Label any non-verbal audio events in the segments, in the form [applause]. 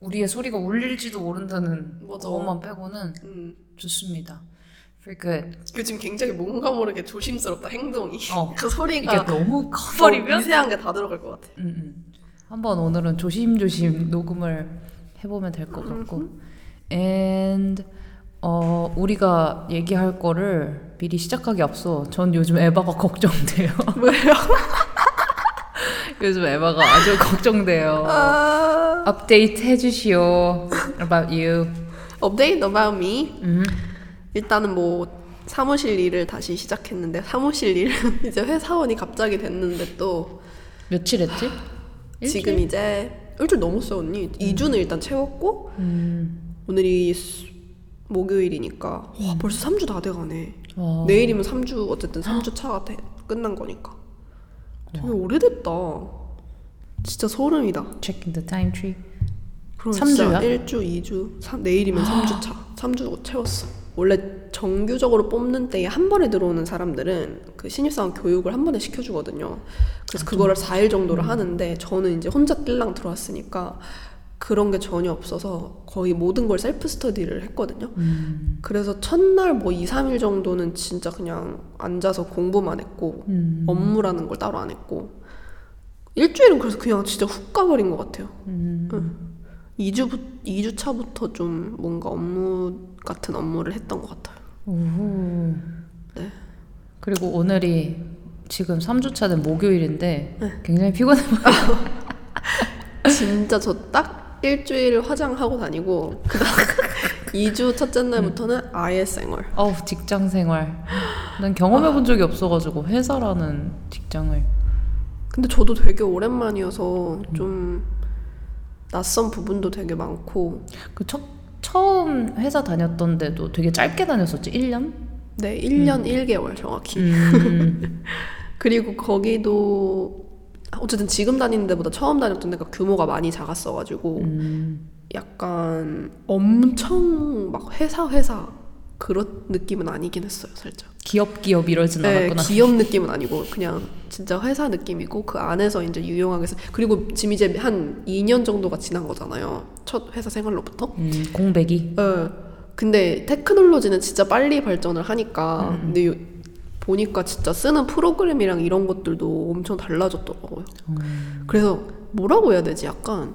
우리의 소리가 울릴지도 모른다는 맞아. 그것만 빼고는 음. 좋습니다. Very good. 요즘 굉장히 뭔가 모르게 조심스럽다 행동이. 어. [laughs] 그 소리가 너무 더 커버리면 미세한 게 다 들어갈 것 같아. 음, 음. 한번 오늘은 조심조심 녹음을 해보면 될 것 같고 and 어 우리가 얘기할 거를 미리 시작하기 앞서 전 요즘 에바가 걱정돼요. [laughs] 왜요? 요즘 에바가 아주 걱정돼요. 아, 업데이트 해주시오 about you. update about me. 음. 일단은 뭐 사무실 일을 다시 시작했는데 사무실 일은 [laughs] 이제 회사원이 갑자기 됐는데 또 며칠 했지? 일주일? 지금 이제 일주일 넘었어요 언니. 2주는 일단 채웠고 음. 오늘이 수- 목요일이니까 와 벌써 3주 다 돼가네. 와. 내일이면 3주 어쨌든 3주 차가 돼- 끝난 거니까. 되게 오래됐다. 진짜 소름이다. Checking the time tree. 그럼 삼 진짜 주야? 1주, 2주, 3, 내일이면 3주 차. 3주 채웠어. 원래 정규적으로 뽑는 때에 한 번에 들어오는 사람들은 그 신입사원 교육을 한 번에 시켜주거든요. 그래서 그거를 4일 정도를 하는데 저는 이제 혼자 뜰랑 들어왔으니까 그런 게 전혀 없어서 거의 모든 걸 셀프 스터디를 했거든요. 음. 그래서 첫날 뭐 2, 3일 정도는 진짜 그냥 앉아서 공부만 했고 음. 업무라는 걸 따로 안 했고 일주일은 그래서 그냥 진짜 훅 가버린 것 같아요. 음. 응. 2주, 2주 차부터 좀 뭔가 업무 같은 업무를 했던 것 같아요. 오호. 네. 그리고 오늘이 지금 3주차 된 목요일인데 네. 굉장히 피곤해 보여요. [laughs] 진짜 저 딱 일주일 화장하고 다니고 [laughs] 그다음 2주 첫째 날부터는 아예 생얼. 어우 직장 생활. 난 경험해 본 적이 없어가지고 회사라는 직장을. 근데 저도 되게 오랜만이어서 좀 낯선 부분도 되게 많고 그 첫, 처음 회사 다녔던 데도 되게 짧게 다녔었지 1년? 네 1년 1개월 정확히. 음. [laughs] 그리고 거기도 어쨌든 지금 다니는 데보다 처음 다녔던 데가 규모가 많이 작았어가지고 음. 약간 엄청 막 회사 회사 그런 느낌은 아니긴 했어요 살짝. 기업 기업 이러진 네, 않았구나. 기업 느낌은 아니고 그냥 진짜 회사 느낌이고 그 안에서 이제 유용하게 써- 그리고 지금 이제 한 2년 정도가 지난 거잖아요. 첫 회사 생활로부터. 음, 공백이. 네. 근데 테크놀로지는 진짜 빨리 발전을 하니까 근데 요- 보니까 진짜 쓰는 프로그램이랑 이런 것들도 엄청 달라졌더라고요. 그래서 뭐라고 해야 되지? 약간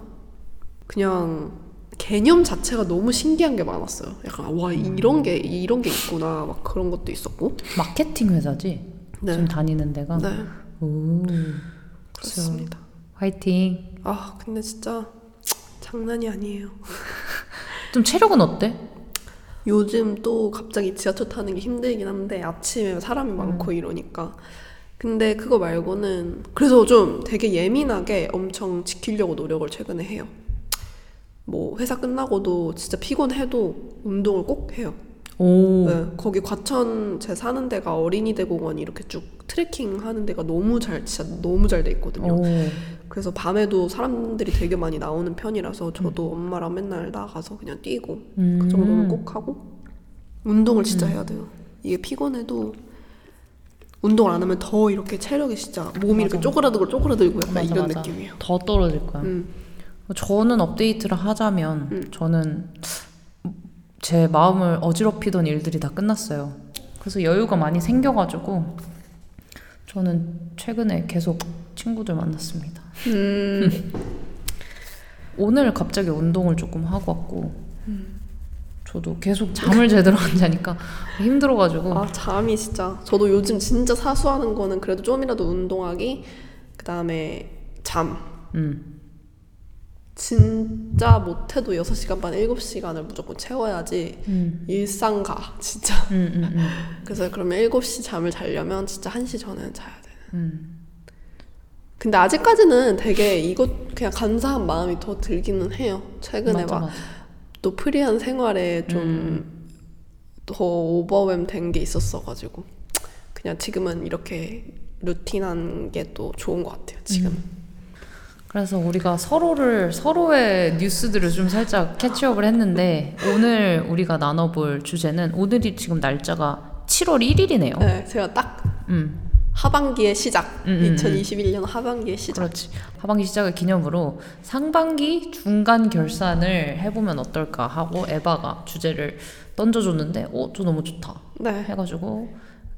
그냥 개념 자체가 너무 신기한 게 많았어요. 약간 와 이런 게 이런 게 있구나 막 그런 것도 있었고. 마케팅 회사지. 네. 지금 다니는 데가. 네, 오. 그렇습니다. 화이팅. 아 근데 진짜 장난이 아니에요. 좀 체력은 어때? 요즘 또 갑자기 지하철 타는 게 힘들긴 한데 아침에 사람이 많고 이러니까 근데 그거 말고는 그래서 좀 되게 예민하게 엄청 지키려고 노력을 최근에 해요. 뭐 회사 끝나고도 진짜 피곤해도 운동을 꼭 해요. 오. 네, 거기 과천 제 사는 데가 어린이 대공원이 이렇게 쭉 트레킹 하는 데가 너무 잘 진짜 너무 잘 돼 있거든요. 오. 그래서 밤에도 사람들이 되게 많이 나오는 편이라서 저도 엄마랑 맨날 나가서 그냥 뛰고 음. 그 정도는 꼭 하고 운동을 진짜 해야 돼요. 이게 피곤해도 운동을 안 하면 더 이렇게 체력이 진짜 몸이 이렇게 쪼그라들고 쪼그라들고 약간 맞아, 이런 맞아. 느낌이에요. 더 떨어질 거야. 음. 저는 업데이트를 하자면 음. 저는 제 마음을 어지럽히던 일들이 다 끝났어요. 그래서 여유가 많이 생겨가지고 저는 최근에 계속 친구들 만났습니다. 음. [laughs] 오늘 갑자기 운동을 조금 하고 왔고 음. 저도 계속 잠을 제대로 안 자니까 힘들어가지고 아 잠이 진짜 저도 요즘 진짜 사수하는 거는 그래도 좀이라도 운동하기 그 다음에 잠 음. 진짜 못해도 6시간 반 7시간을 무조건 채워야지 음. 일상가 진짜 음, 음, 음. [laughs] 그래서 그러면 7시 잠을 자려면 진짜 1시 전에는 자야 돼 음. 근데 아직까지는 되게 이것 그냥 감사한 마음이 더 들기는 해요 최근에 막. 또 프리한 생활에 좀 음. 더 오버웻 된게 있었어가지고 그냥 지금은 이렇게 루틴한 게 또 좋은 것 같아요 지금 음. 그래서 우리가 서로를 서로의 뉴스들을 좀 살짝 캐치업을 했는데 오늘 우리가 나눠볼 주제는 오늘이 지금 날짜가 7월 1일이네요. 네, 제가 딱 음, 하반기의 시작, 음, 음, 2021년 하반기의 시작. 그렇지. 하반기 시작을 기념으로 상반기 중간 결산을 해보면 어떨까 하고 에바가 주제를 던져줬는데, 어, 저 너무 좋다. 네, 해가지고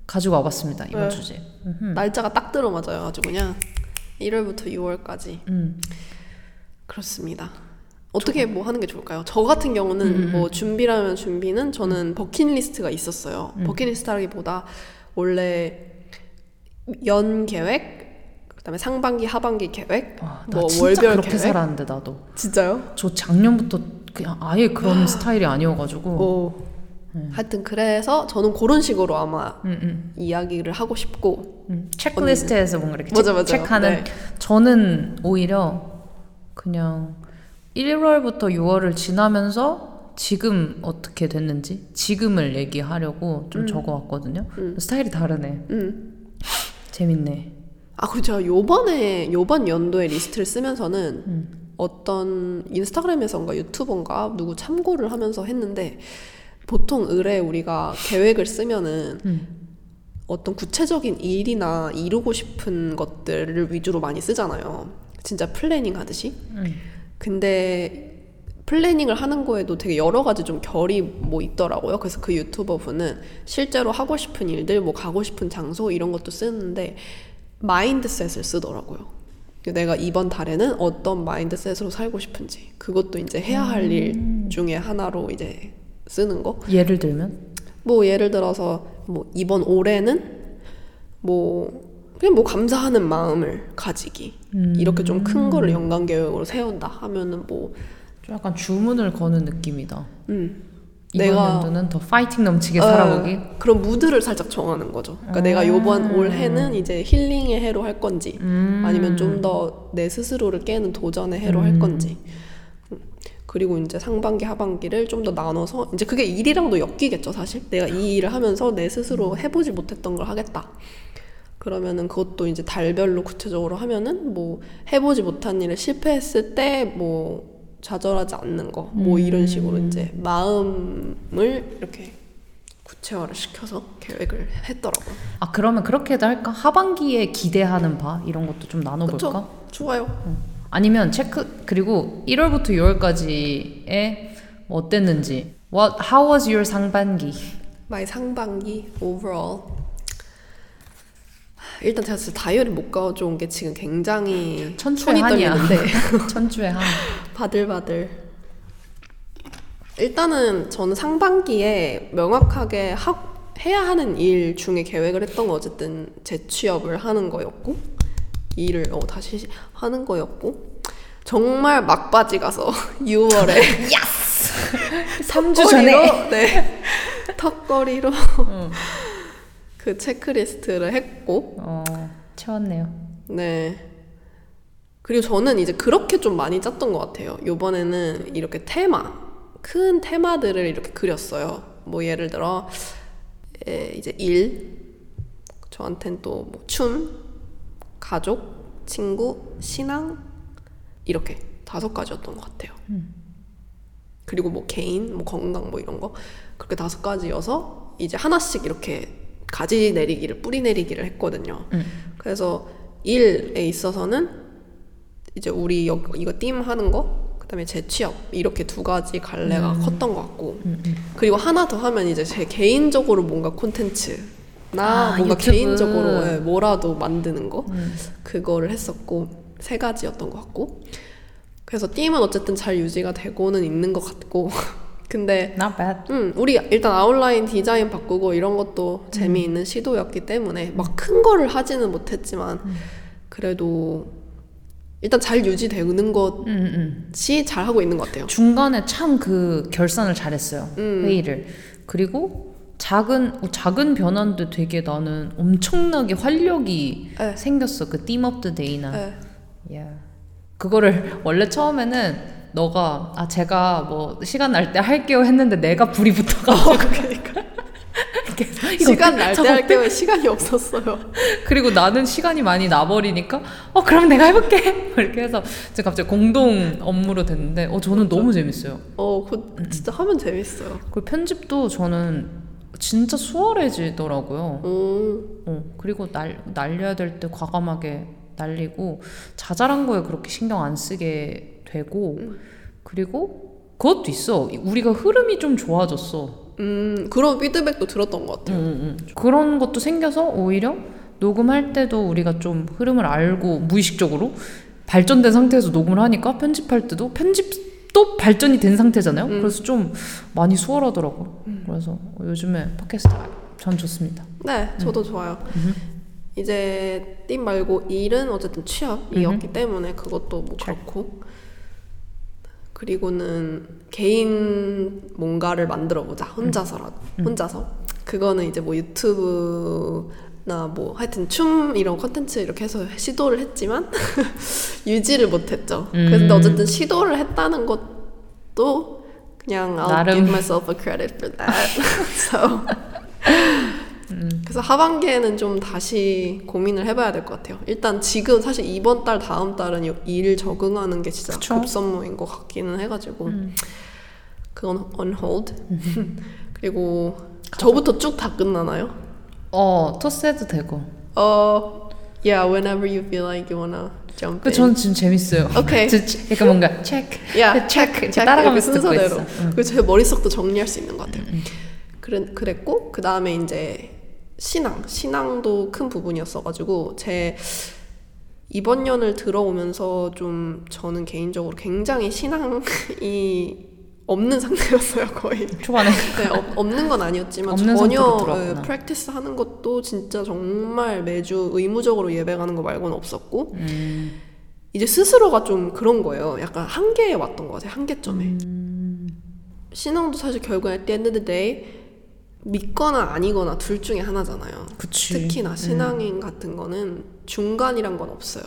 가지고 와봤습니다 이번 네. 주제. 날짜가 딱 들어맞아요. 아주 그냥 1월부터 6월까지 음. 그렇습니다. 어떻게 뭐 하는 게 좋을까요? 저 같은 경우는 음, 뭐 준비라면 준비는 저는 버킷리스트가 있었어요. 음. 버킷리스트라기보다 원래 연 계획, 그다음에 상반기, 하반기 계획, 와, 나뭐 진짜 월별 그렇게 계획. 살았는데 나도. 진짜요? 저 작년부터 그냥 아예 그런 스타일이 아니어가지고. 오. 하여튼 그래서 저는 그런 식으로 아마 음, 음, 이야기를 하고 싶고 음. 체크리스트에서 뭔가 이렇게 맞아, 체, 맞아요. 체크하는. 네. 저는 오히려 그냥 1월부터 6월을 지나면서 지금 어떻게 됐는지 지금을 얘기하려고 좀 적어왔거든요. 스타일이 다르네. 음. 재밌네. 아 그리고 제가 요번에 요번 연도에 리스트를 쓰면서는 음. 어떤 인스타그램에선가 유튜버인가 누구 참고를 하면서 했는데 보통 으레 우리가 계획을 쓰면은 음. 어떤 구체적인 일이나 이루고 싶은 것들을 위주로 많이 쓰잖아요. 진짜 planning 하듯이. 음. 근데 planning을 하는 거에도 되게 여러 가지 좀 결이 뭐 있더라고요. 그래서 그 유튜버 분은 실제로 하고 싶은 일들, 뭐 가고 싶은 장소 이런 것도 쓰는데 mindset을 쓰더라고요. 내가 이번 달에는 어떤 mindset으로 살고 싶은지 그것도 이제 해야 할 일 중에 하나로 이제 쓰는 거. 예를 들면 뭐 예를 들어서 뭐 이번 올해는 뭐 그냥 뭐 감사하는 마음을 가지기 이렇게 좀 큰 거를 연간 계획으로 세운다 하면은 뭐좀 약간 주문을 거는 느낌이다. 음, 이번 내가- 연도는 더 파이팅 넘치게 어, 살아보기. 그런 무드를 살짝 정하는 거죠. 그러니까 내가 요번 올해는 이제 힐링의 해로 할 건지 음. 아니면 좀 더 내 스스로를 깨는 도전의 해로 할 건지. 음. 그리고 이제 상반기 하반기를 좀 더 나눠서 이제 그게 일이랑도 엮이겠죠 사실. 내가 이 일을 하면서 내 스스로 해보지 못했던 걸 하겠다. 그러면은 그것도 이제 달별로 구체적으로 하면은 뭐 해보지 못한 일을 실패했을 때 뭐 좌절하지 않는 거 뭐 이런 식으로 이제 마음을 이렇게 구체화를 시켜서 계획을 했더라고요. 아 그러면 그렇게도 할까? 하반기에 기대하는 바? 이런 것도 좀 나눠볼까? 그쵸. 좋아요 아니면 체크 그리고 1월부터 6월까지에 뭐 어땠는지 What How was your 상반기? my 상반기 overall 일단 제가 진짜 다이어리 못 가져온 게 지금 굉장히 천추의 한이야. [laughs] 천주의 한. 바들바들 일단은 저는 상반기에 명확하게 하, 해야 하는 일 중에 계획을 했던 거 어쨌든 재취업을 하는 거였고 일을 어, 다시 시- 하는 거였고 정말 막바지 가서 [laughs] 6월에 3주 [laughs] [laughs] 전에 네 턱걸이로 그 체크리스트를 했고 어, 채웠네요. 네. 그리고 저는 이제 그렇게 좀 많이 짰던 것 같아요. 요번에는 이렇게 테마, 큰 테마들을 이렇게 그렸어요. 뭐 예를 들어, 에, 이제 일, 저한텐 또뭐 춤, 가족, 친구, 신앙, 이렇게 다섯 가지였던 것 같아요. 그리고 뭐 개인, 뭐 건강 뭐 이런 거. 그렇게 다섯 가지여서 이제 하나씩 이렇게 가지 내리기를, 뿌리 내리기를 했거든요. 그래서 일에 있어서는 이제 우리 여, 이거 팀 하는 거? 그다음에 재취업 이렇게 두 가지 갈래가 컸던 것 같고. 그리고 하나 더 하면 이제 제 개인적으로 뭔가 콘텐츠 나 아, 뭔가 유튜브. 개인적으로 예, 뭐라도 만드는 거 그거를 했었고 세 가지였던 것 같고 그래서 팀은 어쨌든 잘 유지가 되고는 있는 것 같고 [laughs] 근데 Not bad. 음, 우리 일단 아웃라인 디자인 바꾸고 이런 것도 재미있는 시도였기 때문에 막 큰 거를 하지는 못했지만 그래도 일단 잘 유지되는 것이 음, 음. 잘 하고 있는 것 같아요. 중간에 참 그 결산을 잘했어요. 음. 회의를. 그리고 작은 어, 작은 변화인데 되게 나는 엄청나게 활력이 네. 생겼어. 그 the day나. 네. 야. 그거를 원래 처음에는 너가 아 제가 뭐 시간 날 때 할게요 했는데 내가 불이 붙어가지고 해서 이거 시간? 날때 저거 할 어때? 때면 시간이 없었어요. 그리고 나는 시간이 많이 나버리니까 어 그럼 내가 해볼게 이렇게 해서 이제 갑자기 공동 업무로 됐는데 어 저는 너무 재밌어요. 어, 그 진짜 하면 재밌어요. 그 편집도 저는 진짜 수월해지더라고요. 오, 어, 그리고 날, 날려야 될 때 과감하게 날리고 자잘한 거에 그렇게 신경 안 쓰게 되고 그리고 그것도 있어. 우리가 흐름이 좀 좋아졌어. 음, 그런 피드백도 들었던 것 같아요. 음, 음, 음. 그런 것도 생겨서 오히려 녹음할 때도 우리가 좀 흐름을 알고 무의식적으로 발전된 상태에서 녹음을 하니까 편집할 때도 편집 도 발전이 된 상태잖아요. 음. 그래서 좀 많이 수월하더라고. 그래서 요즘에 팟캐스트 전 좋습니다. 네, 저도 좋아요. 이제 띠 말고 일은 어쨌든 취업이었기 때문에 그것도 뭐 그렇고 그리고는 개인 뭔가를 만들어 보자 혼자서라도 혼자서 그거는 이제 뭐 유튜브 나 뭐 하여튼 춤 이런 컨텐츠 이렇게 해서 시도를 했지만 [laughs] 유지를 못했죠. 음. 어쨌든 시도를 했다는 것도 그냥 I'll 나름. give myself a credit for that. [laughs] so 그래서 하반기에는 좀 다시 고민을 해봐야 될 것 같아요. 일단 지금 사실 이번 달 다음 달은 이- 일 적응하는 게 진짜 그쵸. 급선무인 것 같기는 해가지고 그건 on hold. [laughs] 그리고 저부터 쭉 다 끝나나요? 어, 토스해도 되고. 어, yeah, whenever you feel like you wanna jump 그 in. 저는 지금 재밌어요. 오케이. [laughs] 저- 저- 약간 뭔가 체크. 야, 체크 체크 따라가면서 듣고 순서대로. 있어. 응. 그리고 제 머릿속도 정리할 수 있는 것 같아요. 그래, 그랬고 그 다음에 이제 신앙, 신앙도 큰 부분이었어가지고 제 이번 년을 들어오면서 좀 저는 개인적으로 굉장히 신앙이 없는 상태였어요 거의. 초반에 네, 없, 없는 건 아니었지만 없는 전혀 들어왔구나. 프랙티스 하는 것도 진짜 정말 매주 의무적으로 예배 가는 거 말고는 없었고 음, 이제 스스로가 좀 그런 거예요. 약간 한계에 왔던 것 같아요. 한계점에. 신앙도 사실 결국에 at the end of the day 믿거나 아니거나 둘 중에 하나잖아요. 그치. 특히나 신앙인 같은 거는 중간이란 건 없어요.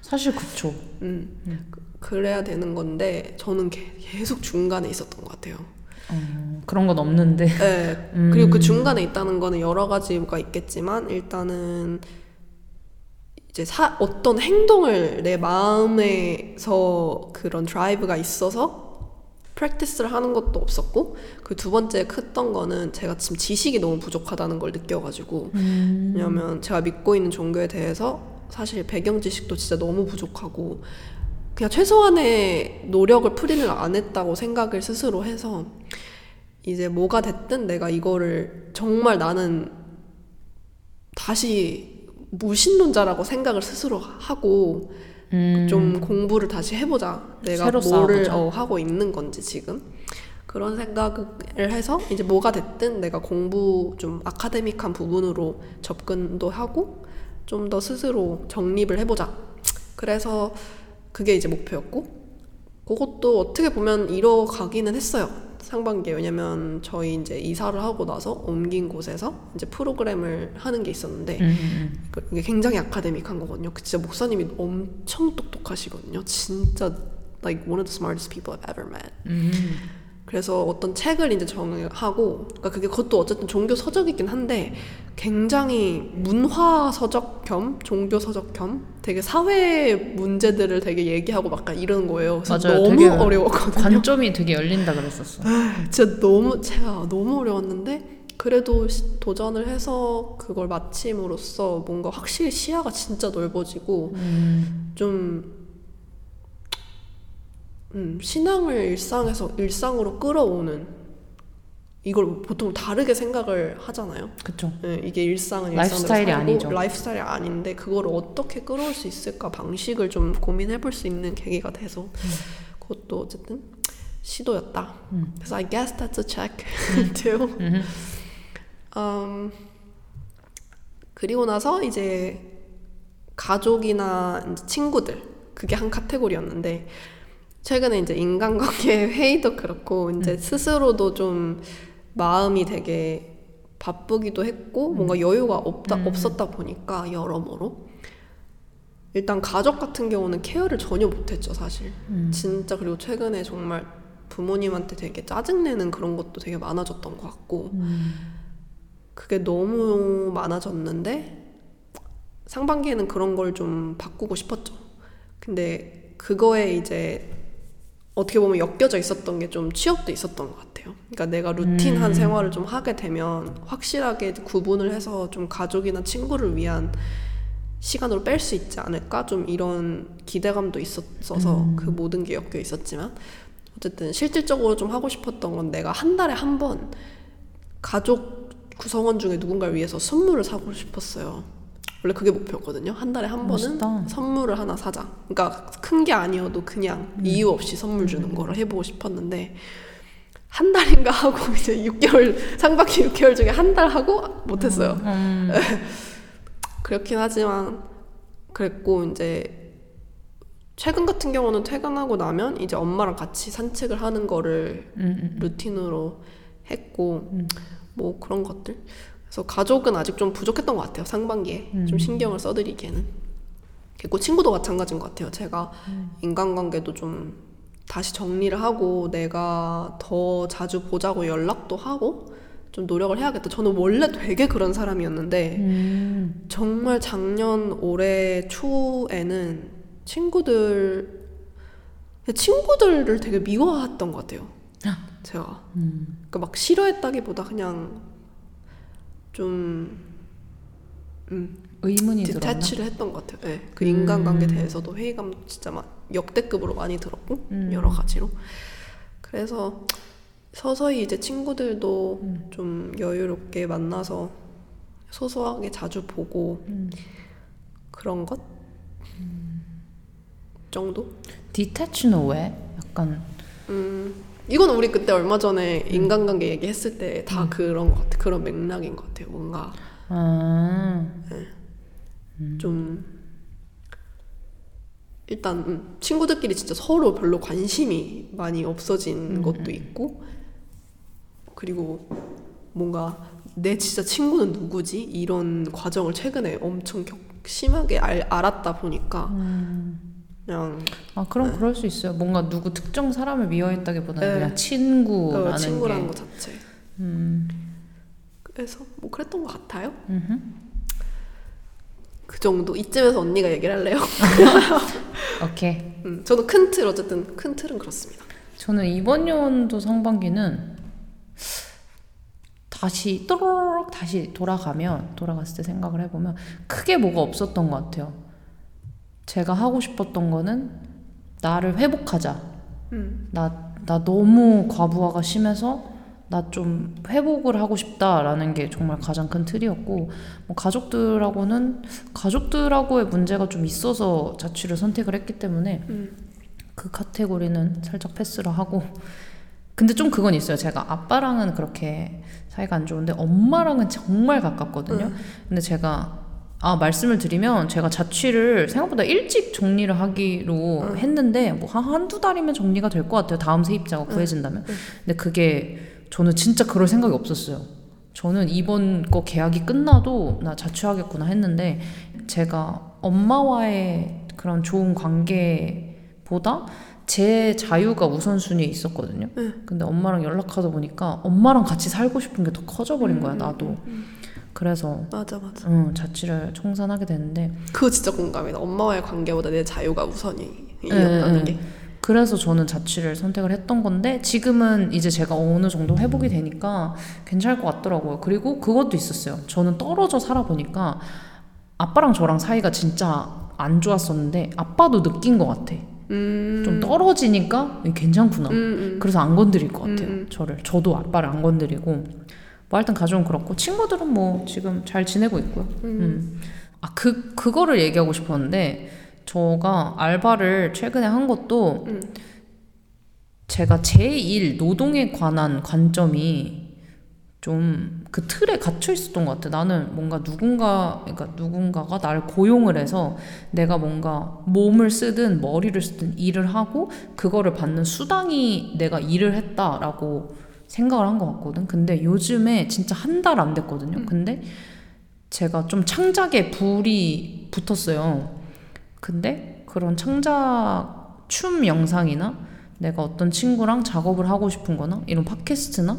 사실 그쵸. 음. 그- 그래야 되는 건데 저는 게- 계속 중간에 있었던 것 같아요. 어, 그런 건 없는데. 네. [laughs] 음. 그리고 그 중간에 있다는 거는 여러 가지가 있겠지만 일단은 이제 사, 어떤 행동을 내 마음에서 그런 드라이브가 있어서 프랙티스를 하는 것도 없었고 그 두 번째 컸던 거는 제가 지금 지식이 너무 부족하다는 걸 느껴가지고 음. 왜냐면 제가 믿고 있는 종교에 대해서 사실 배경 지식도 진짜 너무 부족하고 그냥 최소한의 노력을 풀이를 안 했다고 생각을 스스로 해서 이제 뭐가 됐든 내가 이거를 정말 나는 다시 무신론자라고 생각을 스스로 하고 음, 좀 공부를 다시 해보자. 내가 뭐를. 어, 하고 있는 건지 지금 그런 생각을 해서 이제 뭐가 됐든 내가 공부 좀 아카데믹한 부분으로 접근도 하고 좀 더 스스로 정립을 해보자. 그래서 그게 이제 목표였고 그것도 어떻게 보면 이뤄가기는 했어요. 상반기에 왜냐면 저희 이제 이사를 하고 나서 옮긴 곳에서 이제 프로그램을 하는 게 있었는데 음, 음, 그- 이게 굉장히 아카데믹한 거거든요. 그 진짜 목사님이 엄청 똑똑하시거든요. 진짜 like one of the smartest people I've ever met. 음. 그래서 어떤 책을 이제 정하고 그러니까 그게 그것도 어쨌든 종교 서적이긴 한데 굉장히 문화 서적 겸 종교 서적 겸 되게 사회 문제들을 되게 얘기하고 막 이런 거예요. 그래서 맞아요. 너무 어려웠거든요. 관점이 되게 열린다 그랬었어. 진짜 너무 제가 너무 어려웠는데 그래도 시- 도전을 해서 그걸 마침으로써 뭔가 확실히 시야가 진짜 넓어지고 음, 좀 음, 신앙을 일상에서 일상으로 끌어오는 이걸 보통 다르게 생각을 하잖아요. 그쵸. 예, 이게 일상은 라이프스타일이 아니죠. 라이프스타일이 아닌데 그걸 어떻게 끌어올 수 있을까 방식을 좀 고민해볼 수 있는 계기가 돼서 그것도 어쨌든 시도였다. 음. 그래서 I guess that's a check [laughs] too. 음. 음, 그리고 나서 이제 가족이나 이제 친구들 그게 한 카테고리였는데 최근에 이제 인간관계 [laughs] 회의도 그렇고 이제 스스로도 좀 마음이 되게 바쁘기도 했고 뭔가 여유가 없다 없었다 보니까 여러모로. 일단 가족 같은 경우는 케어를 전혀 못했죠 사실. 진짜 그리고 최근에 정말 부모님한테 되게 짜증내는 그런 것도 되게 많아졌던 것 같고. 그게 너무 많아졌는데 상반기에는 그런 걸 좀 바꾸고 싶었죠. 근데 그거에 이제 어떻게 보면 엮여져 있었던 게 좀 취업도 있었던 것 같아요. 그러니까 내가 루틴한 음. 생활을 좀 하게 되면 확실하게 구분을 해서 좀 가족이나 친구를 위한 시간으로 뺄 수 있지 않을까? 좀 이런 기대감도 있었어서 음. 그 모든 게 엮여 있었지만 어쨌든 실질적으로 좀 하고 싶었던 건 내가 한 달에 한 번 가족 구성원 중에 누군가를 위해서 선물을 사고 싶었어요. 원래 그게 목표였거든요. 한 달에 한 번은 멋있다. 선물을 하나 사자. 그러니까 큰 게 아니어도 그냥 음. 이유 없이 선물 주는 거를 해보고 싶었는데 한 달인가 하고 [laughs] 이제 6개월 상반기 6개월 중에 한 달 하고 못했어요. 음, [laughs] 그렇긴 하지만 그랬고 이제 최근 같은 경우는 퇴근하고 나면 이제 엄마랑 같이 산책을 하는 거를 음, 음. 루틴으로 했고 음. 뭐 그런 것들 그래서 가족은 아직 좀 부족했던 것 같아요 상반기에 음. 좀 신경을 써드리기에는 그리고 친구도 마찬가지인 것 같아요 제가 음. 인간관계도 좀 다시 정리를 하고 내가 더 자주 보자고 연락도 하고 좀 노력을 해야겠다 저는 원래 되게 그런 사람이었는데 음. 정말 작년 올해 초에는 친구들 친구들을 되게 미워했던 것 같아요. 제가 음. 그러니까 막 싫어했다기보다 그냥 좀 음, 의문이? 디태치를 했던 것 같아요. 네, 그 인간관계 음. 대해서도 회의감 진짜 막 역대급으로 많이 들었고 음. 여러 가지로 그래서 서서히 이제 친구들도 음. 좀 여유롭게 만나서 소소하게 자주 보고 음. 그런 것 정도? 디태치는 왜? 약간 음, 이건 우리 그때 얼마 전에 인간관계 얘기했을 때 음. 다 그런 것 같아. 그런 맥락인 것 같아요. 뭔가 아, 좀 일단 음, 친구들끼리 진짜 서로 별로 관심이 많이 없어진 음. 것도 있고 그리고 뭔가 내 진짜 친구는 누구지 이런 과정을 최근에 엄청 격, 심하게 알, 알았다 보니까 그냥 아 그럼 그럴 수 있어요. 뭔가 누구 특정 사람을 미워했다기보다는 네. 그냥 친구라는 어, 친구라는 게. 것 자체 음, 그래서 뭐 그랬던 것 같아요. 음흠. 그 정도 이쯤에서 언니가 얘기를 할래요. [laughs] 오케이. 음, 저도 큰틀 어쨌든 큰 틀은 그렇습니다. 저는 이번 연도 상반기는 다시 또르륵 다시 돌아가면 돌아갔을 때 생각을 해보면 크게 뭐가 없었던 것 같아요. 제가 하고 싶었던 거는 나를 회복하자. 음. 나, 나 너무 과부하가 심해서 나 좀 회복을 하고 싶다라는 게 정말 가장 큰 틀이었고 뭐 가족들하고는 가족들하고의 문제가 좀 있어서 자취를 선택을 했기 때문에 음. 그 카테고리는 살짝 패스를 하고 근데 좀 그건 있어요. 제가 아빠랑은 그렇게 사이가 안 좋은데 엄마랑은 정말 가깝거든요. 음. 근데 제가 아 말씀을 드리면 제가 자취를 생각보다 일찍 정리를 하기로 음. 했는데 뭐 한 한두 달이면 정리가 될 것 같아요. 다음 세입자가 구해진다면. 음. 근데 그게 저는 진짜 그럴 생각이 없었어요. 저는 이번 거 계약이 끝나도 나 자취하겠구나 했는데 제가 엄마와의 그런 좋은 관계보다 제 자유가 우선순위에 있었거든요. 응. 근데 엄마랑 연락하다 보니까 엄마랑 같이 살고 싶은 게 더 커져버린 거야, 음, 나도. 음, 음. 그래서 맞아 맞아. 응, 자취를 청산하게 됐는데 그거 진짜 공감이다. 엄마와의 관계보다 내 자유가 네, 우선이었다는 네. 게. 그래서 저는 자취를 선택을 했던 건데 지금은 이제 제가 어느 정도 회복이 되니까 괜찮을 것 같더라고요. 그리고 그것도 있었어요. 저는 떨어져 살아보니까 아빠랑 저랑 사이가 진짜 안 좋았었는데 아빠도 느낀 것 같아. 음. 좀 떨어지니까 괜찮구나. 음, 음. 그래서 안 건드릴 것 같아요. 음, 음. 저를. 저도 아빠를 안 건드리고. 뭐 하여튼 가족은 그렇고 친구들은 뭐 지금 잘 지내고 있고요. 음. 아, 그 그거를 얘기하고 싶었는데 저가 알바를 최근에 한 것도 음. 제가 제1 노동에 관한 관점이 좀 그 틀에 갇혀 있었던 것 같아. 나는 뭔가 누군가, 그러니까 누군가가 나를 고용을 해서 내가 뭔가 몸을 쓰든 머리를 쓰든 일을 하고 그거를 받는 수당이 내가 일을 했다라고 생각을 한 것 같거든. 근데 요즘에 진짜 한 달 안 됐거든요. 근데 제가 좀 창작에 불이 붙었어요. 근데 그런 창작 춤 영상이나 내가 어떤 친구랑 작업을 하고 싶은 거나 이런 팟캐스트나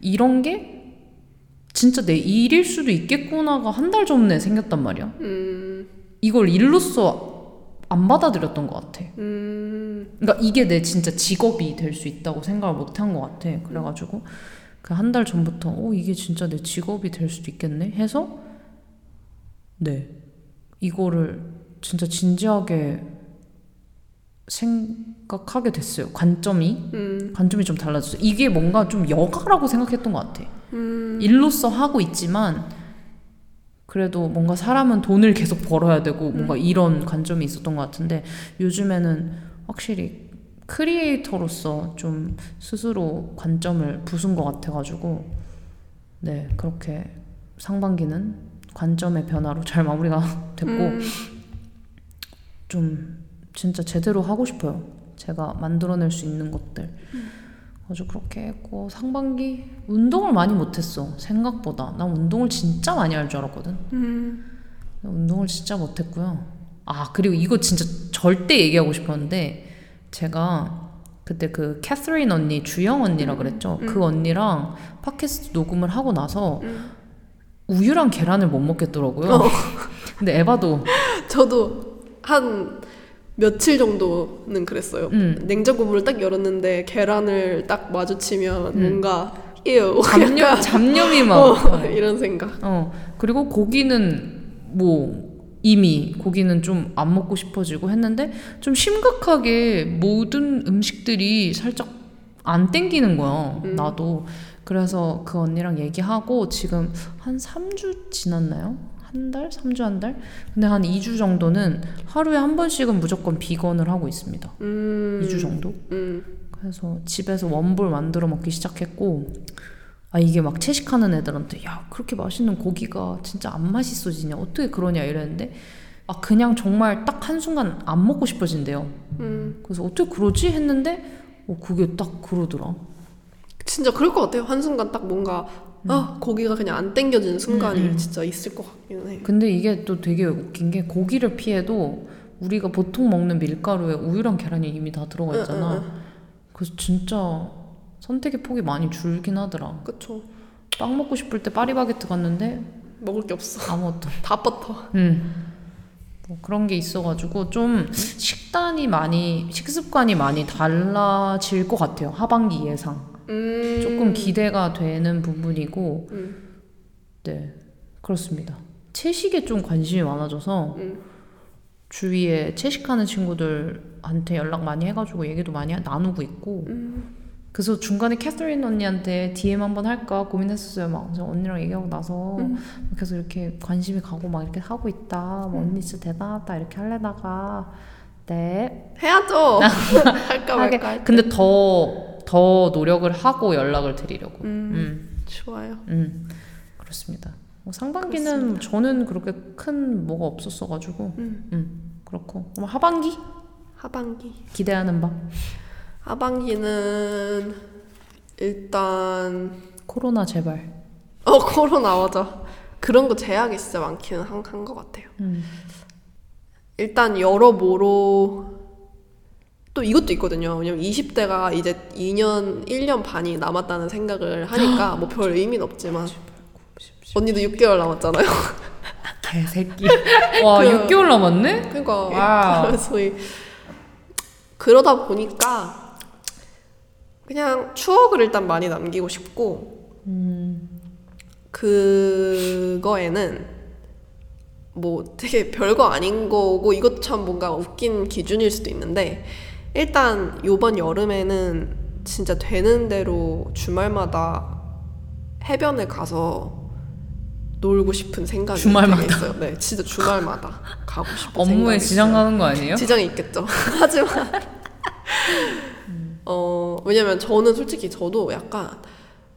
이런 게 진짜 내 일일 수도 있겠구나가 한 달 전에 생겼단 말이야. 음, 이걸 일로서 안 받아들였던 것 같아. 음, 그러니까 이게 내 진짜 직업이 될 수 있다고 생각을 못 한 것 같아. 그래가지고 그 한 달 전부터 어 이게 진짜 내 직업이 될 수도 있겠네 해서 네 이거를 진짜 진지하게 생각하게 됐어요. 관점이 음, 관점이 좀 달라졌어요. 이게 뭔가 좀 여가라고 생각했던 것 같아. 음, 일로서 하고 있지만 그래도 뭔가 사람은 돈을 계속 벌어야 되고 뭔가 이런 관점이 있었던 것 같은데 요즘에는 확실히 크리에이터로서 좀 스스로 관점을 부순 것 같아가지고 네 그렇게 상반기는 관점의 변화로 잘 마무리가 [laughs] 됐고 음, 좀 진짜 제대로 하고 싶어요. 제가 만들어낼 수 있는 것들. 아주 그렇게 했고 상반기 운동을 많이 못했어 생각보다. 난 운동을 진짜 많이 할 줄 알았거든. 음, 운동을 진짜 못했고요. 아 그리고 이거 진짜 절대 얘기하고 싶었는데 제가 그때 그 캐서린 언니 주영 언니라 그랬죠. 그 언니랑 팟캐스트 녹음을 하고 나서 우유랑 계란을 못 먹겠더라고요. 근데 에바도 [laughs] 저도 한 며칠 정도는 그랬어요. 음. 냉장고 문을 딱 열었는데 계란을 딱 마주치면 음. 뭔가 에요. [laughs] 잡념 [laughs] 잡념이 막 어, [laughs] 이런 생각. 어 그리고 고기는 뭐 이미 고기는 좀 안 먹고 싶어지고 했는데 좀 심각하게 모든 음식들이 살짝 안 땡기는 거야 음. 나도 그래서 그 언니랑 얘기하고 지금 한 3주 지났나요? 한 달? 3주 한 달? 근데 한 2주 정도는 하루에 한 번씩은 무조건 비건을 하고 있습니다 음, 2주 정도? 음, 그래서 집에서 원볼 만들어 먹기 시작했고 아 이게 막 채식하는 애들한테 야 그렇게 맛있는 고기가 진짜 안 맛있어지냐 어떻게 그러냐 이랬는데 아 그냥 정말 딱 한순간 안 먹고 싶어진대요 음. 그래서 어떻게 그러지 했는데 어 그게 딱 그러더라 진짜 그럴 것 같아요. 한 순간 딱 뭔가 아 고기가 그냥 안 땡겨지는 순간이 음, 음. 진짜 있을 것 같기는 해. 근데 이게 또 되게 웃긴 게 고기를 피해도 우리가 보통 먹는 밀가루에 우유랑 계란이 이미 다 들어가 있잖아 응, 응, 그래서 진짜 선택의 폭이 많이 줄긴 하더라 그쵸. 빵 먹고 싶을 때 파리바게트 갔는데 먹을 게 없어. 아무것도 [laughs] 다 버터. 음. 뭐 그런 게 있어가지고 좀 식단이 많이 식습관이 많이 달라질 것 같아요 하반기 예상 음. 조금 기대가 되는 부분이고 음. 네 그렇습니다 채식에 좀 관심이 많아져서 음. 주위에 채식하는 친구들한테 연락 많이 해가지고 얘기도 많이 하- 나누고 있고 음. 그래서 중간에 캐서린 언니한테 DM 한번 할까 고민했었어요. 막 언니랑 얘기하고 나서 음. 계속 이렇게 관심이 가고 막 이렇게 하고 있다. 뭐 언니 진짜 대단하다 이렇게 할래다가 네. 해야죠. [laughs] 할까. 말까. 근데 더 더 노력을 하고 연락을 드리려고. 음. 음, 좋아요. 음, 그렇습니다. 뭐 상반기는 저는 그렇게 큰 뭐가 없었어가지고, 음. 음, 그렇고 그럼 하반기 하반기. 기대하는 바 하반기는 일단 코로나 제발. 어 코로나 맞아. 그런 거 제약이 진짜 많기는 한, 한것 같아요. 음. 일단 여러모로 또 이것도 있거든요. 왜냐면 20대가 이제 2년, 1년 반이 남았다는 생각을 하니까 뭐 별 의미는 없지만 언니도 6개월 남았잖아요. 개새끼. [laughs] 와, 그- 6개월 남았네? 그러니까 와우. 그래서 이- 그러다 보니까 그냥 추억을 일단 많이 남기고 싶고 그거에는 뭐 되게 별거 아닌 거고 이것도 참 뭔가 웃긴 기준일 수도 있는데 일단 요번 여름에는 진짜 되는 대로 주말마다 해변에 가서 놀고 싶은 생각이 주말마다? 있어요. 네, 진짜 주말마다 가고 싶은 업무에 지장 있어요. 가는 거 아니에요? 지장이 있겠죠. [laughs] 하지만 어 왜냐면 저는 솔직히 저도 약간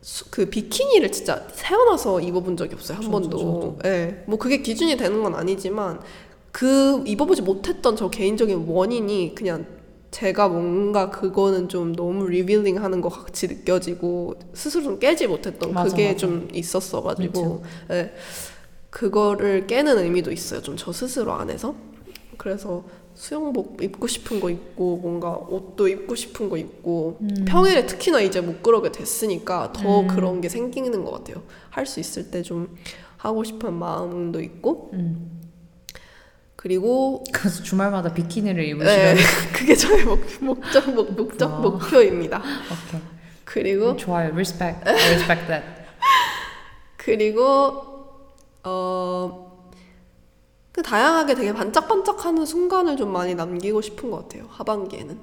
수- 그 비키니를 진짜 태어나서 입어본 적이 없어요 한 저도, 번도. 저도. 예, 뭐 그게 기준이 되는 건 아니지만 그 입어보지 못했던 저 개인적인 원인이 그냥 제가 뭔가 그거는 좀 너무 revealing 하는 것 같이 느껴지고 스스로 좀 깨지 못했던 맞아, 그게 맞아. 좀 있었어가지고 예, 그거를 깨는 의미도 있어요 좀 저 스스로 안에서 그래서 수영복 입고 싶은 거 입고 뭔가 옷도 입고 싶은 거 입고 음. 평일에 특히나 이제 못 그러게 됐으니까 더 음. 그런 게 생기는 것 같아요. 할 수 있을 때 좀 하고 싶은 마음도 있고 음. 그리고 그래서 주말마다 비키니를 네, 입으시면 [laughs] 그게 저의 목, 목적 목, 목적 와. 목표입니다. 오케이. 그리고 좋아요. Respect. Respect that. [laughs] 그리고 어. 그 다양하게 되게 반짝반짝하는 순간을 좀 많이 남기고 싶은 것 같아요. 하반기에는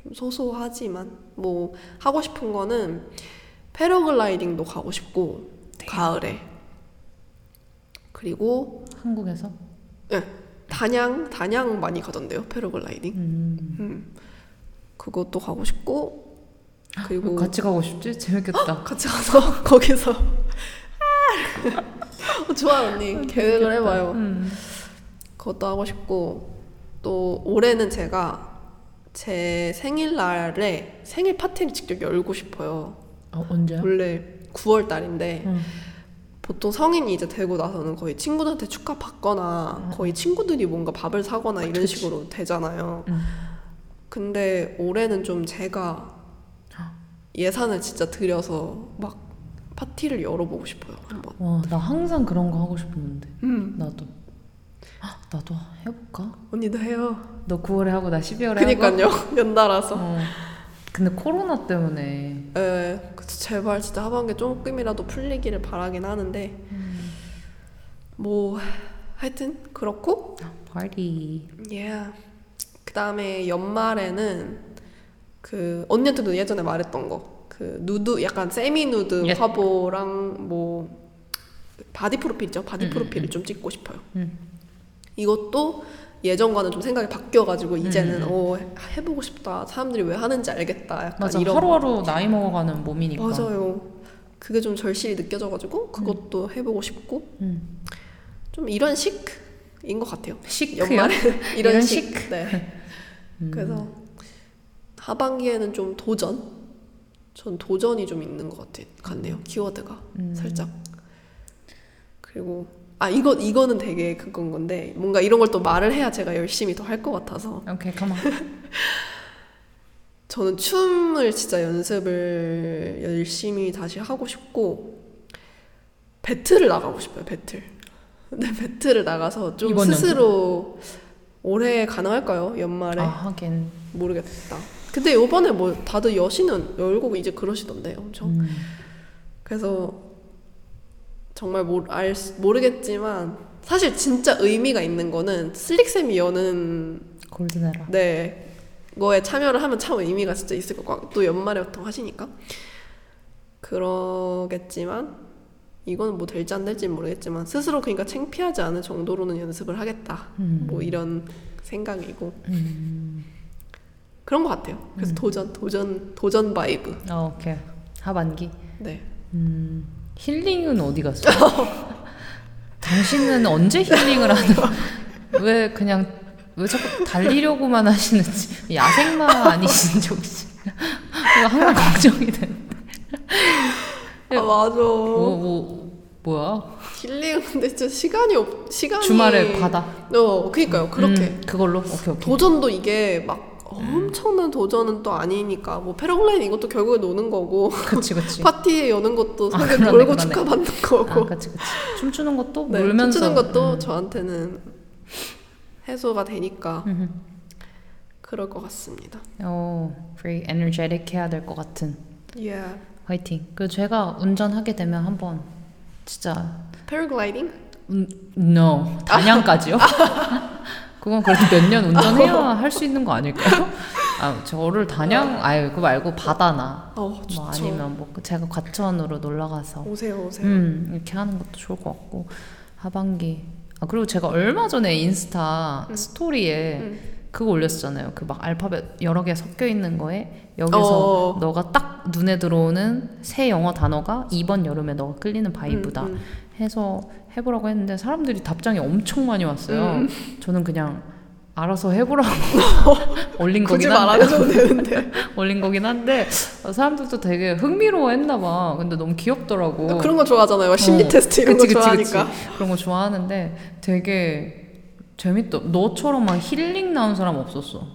좀 소소하지만 뭐 하고 싶은 거는 패러글라이딩도 가고 싶고 가을에 그리고 한국에서. 네, 단양 단양 많이 가던데요 패러글라이딩. 음. 음. 그것도 가고 싶고 그리고 [gasps] 같이 가고 싶지? 재밌겠다. [gasps] 같이 가서 [laughs] 거기서 [laughs] 어, 좋아 언니 계획을 해봐요. 음. 그것도 하고 싶고 또 올해는 제가 제 생일날에 생일 파티를 직접 열고 싶어요. 어, 언제요? 원래 9월 달인데 음. 보통 성인이 이제 되고 나서는 거의 친구들한테 축하 받거나 거의 친구들이 뭔가 밥을 사거나 이런 그치. 식으로 되잖아요. 음. 근데 올해는 좀 제가 예산을 진짜 들여서 막 파티를 열어보고 싶어요. 한번. 와, 나 항상 그런 거 하고 싶었는데. 음. 나도. 아, 나도 해볼까? 언니도 해요. 너 9월에 하고 나 12월에 하고. 그니까요. [laughs] 연달아서. 어. 근데 코로나 때문에 에, 그래서 제발 진짜 하반기에 조금이라도 풀리기를 바라긴 하는데 뭐 하여튼 그렇고 파티. 예. 그다음에 연말에는 그 언니한테도 예전에 말했던 거 그 누드 약간 세미 누드 예. 화보랑 뭐 바디 프로필 있죠 바디 음, 프로필을 음, 좀 찍고 싶어요 음. 이것도 예전과는 좀 생각이 바뀌어가지고 이제는 음, 음. 어 해보고 싶다 사람들이 왜 하는지 알겠다 약간 맞아. 이런 하루하루 나이 먹어가는 몸이니까. 맞아요. 그게 좀 절실히 느껴져가지고 그것도 해보고 싶고 음. 좀 이런 식인 것 같아요. 시크요? 연말에 [laughs] 이런, 이런 식. 네. [laughs] 음. 그래서 하반기에는 좀 도전. 전 도전이 좀 있는 것 같아 같네요. 키워드가 음. 살짝. 그리고 아 이거 이거는 되게 그건 건데 뭔가 이런 걸 또 말을 해야 제가 열심히 더 할 것 같아서. 오케이, 가만. [laughs] 저는 춤을 진짜 연습을 열심히 다시 하고 싶고 배틀을 나가고 싶어요 배틀. 근데 배틀을 나가서 좀 스스로 올해 가능할까요? 연말에? 아, 하긴. 모르겠다. 근데 요번에 뭐 다들 여신은 열고 이제 그러시던데 엄청? 음. 그래서 정말 모, 알, 수- 모르겠지만 사실 진짜 의미가 있는 거는 슬릭쌤이 여는 골든에라. 네. 거에 참여를 하면 참 의미가 진짜 있을 것 같고 또 연말에 보통 하시니까 그러겠지만 이거는 뭐 될지 안 될지 모르겠지만 스스로 그러니까 창피하지 않을 정도로는 연습을 하겠다 음. 뭐 이런 생각이고 음. 그런 것 같아요 그래서 도전 도전 도전 vibe 어, 오케이. 하반기. 네 음. 힐링은 어디 갔어? [laughs] 당신은 언제 힐링을 하는? 왜 그냥 왜 자꾸 달리려고만 하시는지 야생마 아니신지 혹시? [laughs] 이거 항상 걱정이 되는데. 아 맞아 뭐, 뭐 뭐야? 힐링 근데 진짜 시간이 없 시간이 주말에 바다. 어 그니까요 그렇게 음, 그걸로 오케이 오케이. 도전도 이게 막 엄청난 도전은 또 아니니까 뭐 패러글라이딩 이것도 결국에 노는 거고 그치 그치. [laughs] 파티에 여는 것도 아, 사실 그러네, 돌고 그러네. 축하받는 아 거고 그치 그치. 춤추는 것도 네, 놀면서. 춤추는 것도 음. 저한테는 해소가 되니까 음흠. 그럴 것 같습니다. 어, very energetic 해야 될 것 같은. Yeah. 화이팅. 그 제가 운전하게 되면 한번 진짜 패러글라이딩? 음, no 단양까지요? [laughs] 그건 그래도 몇 년 운전해야 [laughs] 할 수 있는 거 아닐까요? 아 저를 단양 아유 그거 말고 바다나 어, 뭐 좋죠. 아니면 뭐 제가 과천으로 놀러 가서 오세요, 오세요. 음 이렇게 하는 것도 좋을 것 같고 하반기 아 그리고 제가 얼마 전에 인스타 음. 스토리에 음. 그거 올렸잖아요. 그 막 알파벳 여러 개 섞여 있는 거에 여기서 어. 너가 딱 눈에 들어오는 새 영어 단어가 이번 여름에 너가 끌리는 바이브다 음, 음. 해서 해보라고 했는데 사람들이 답장이 엄청 많이 왔어요. 음. 저는 그냥 알아서 해보라고 [laughs] [laughs] 올린 거긴 한데. 올린 거긴 한데 어, 사람들도 되게 흥미로워했나 봐. 근데 너무 귀엽더라고. 그런 거 좋아하잖아요. 막 심리 어, 테스트 이런 그치, 거 그치, 좋아하니까. 그치. 그런 거 좋아하는데 되게 재밌다. 너처럼 막 힐링 나온 사람 없었어.